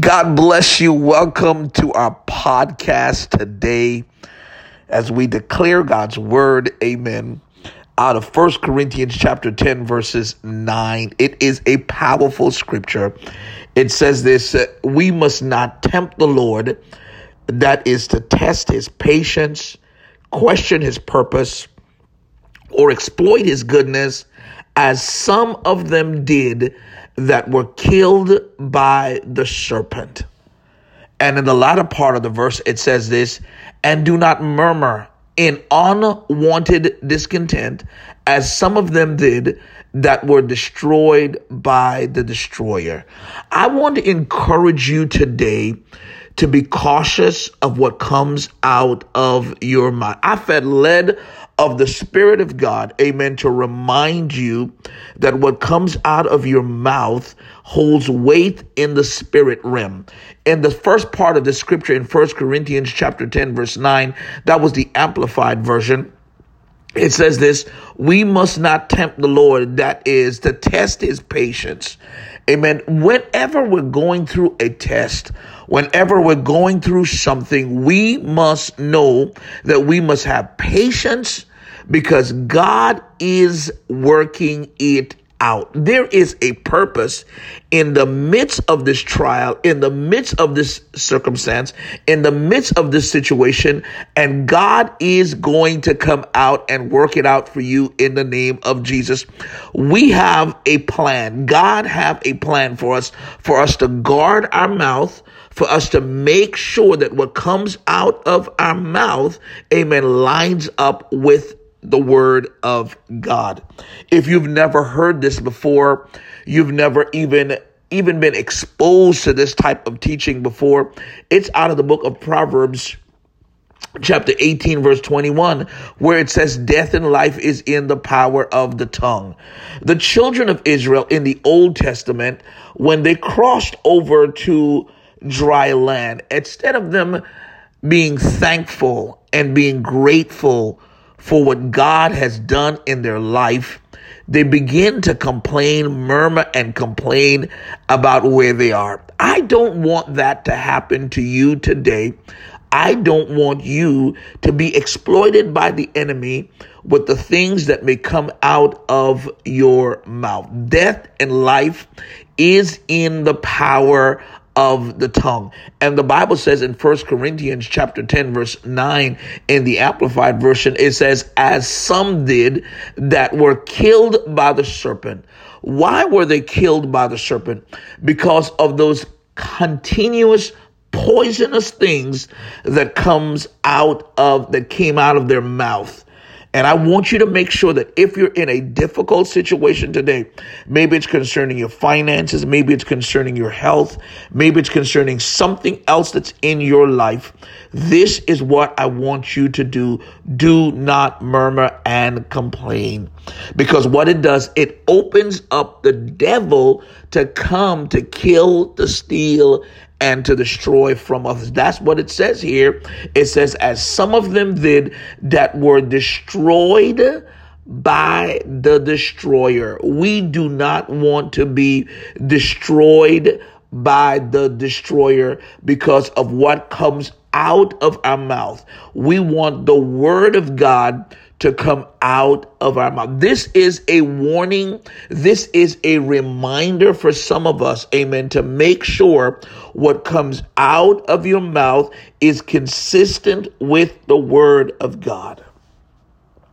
God bless you. Welcome to our podcast today as we declare God's word. Amen. Out of First Corinthians chapter 10 verses 9. It is a powerful scripture. It says this, uh, we must not tempt the Lord, that is to test his patience, question his purpose, or exploit his goodness, as some of them did that were killed by the serpent. And in the latter part of the verse, it says this, and do not murmur in unwanted discontent, as some of them did that were destroyed by the destroyer. I want to encourage you today to be cautious of what comes out of your mouth. I felt led of the Spirit of God, amen, to remind you that what comes out of your mouth holds weight in the spirit realm. In the first part of the scripture in First Corinthians chapter 10, verse 9, that was the amplified version. It says this, we must not tempt the Lord, that is to test his patience. Amen. Whenever we're going through a test, whenever we're going through something, we must know that we must have patience because God is working it out. There is a purpose in the midst of this trial, in the midst of this circumstance, in the midst of this situation, and God is going to come out and work it out for you in the name of Jesus. We have a plan. God have a plan for us, for us to guard our mouth, for us to make sure that what comes out of our mouth, amen, lines up with the word of God. If you've never heard this before, you've never even even been exposed to this type of teaching before, it's out of the book of Proverbs chapter 18 verse 21 where it says death and life is in the power of the tongue the children of israel in the old testament when they crossed over to dry land instead of them being thankful and being grateful for what God has done in their life, they begin to complain, murmur, and complain about where they are. I don't want that to happen to you today. I don't want you to be exploited by the enemy with the things that may come out of your mouth. Death and life is in the power of the tongue. And the Bible says in First Corinthians chapter 10 verse 9 in the amplified version it says as some did that were killed by the serpent. Why were they killed by the serpent? Because of those continuous poisonous things that comes out of that came out of their mouth. And I want you to make sure that if you're in a difficult situation today, maybe it's concerning your finances, maybe it's concerning your health, maybe it's concerning something else that's in your life, this is what I want you to do. Do not murmur and complain. Because what it does, it opens up the devil to come to kill, to steal, and to destroy from us. That's what it says here. It says, as some of them did that were destroyed by the destroyer. We do not want to be destroyed by the destroyer because of what comes out of our mouth. We want the word of God to come out of our mouth. This is a warning. This is a reminder for some of us, amen, to make sure what comes out of your mouth is consistent with the word of God.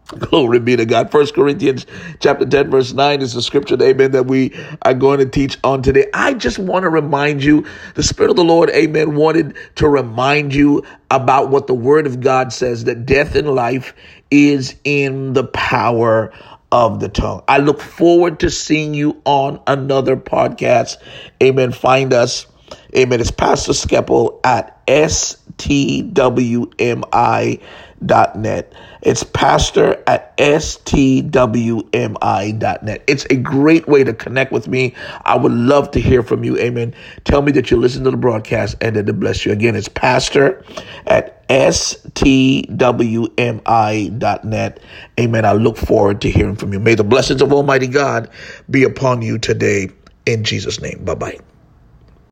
Glory be to God. First Corinthians chapter 10, verse 9 is the scripture, amen, that we are going to teach on today. I just want to remind you, the Spirit of the Lord, amen, wanted to remind you about what the word of God says, that death and life is in the power of the tongue. I look forward to seeing you on another podcast. Amen. Find us. Amen. It's Pastor Skeppel at STWMI stwmi.net. It's pastor at stwmi.net. It's a great way to connect with me. I would love to hear from you. Amen. Tell me that you listen to the broadcast and that it bless you. Again, it's pastor at stwmi.net. Amen. I look forward to hearing from you. May the blessings of Almighty God be upon you today in Jesus' name. Bye bye.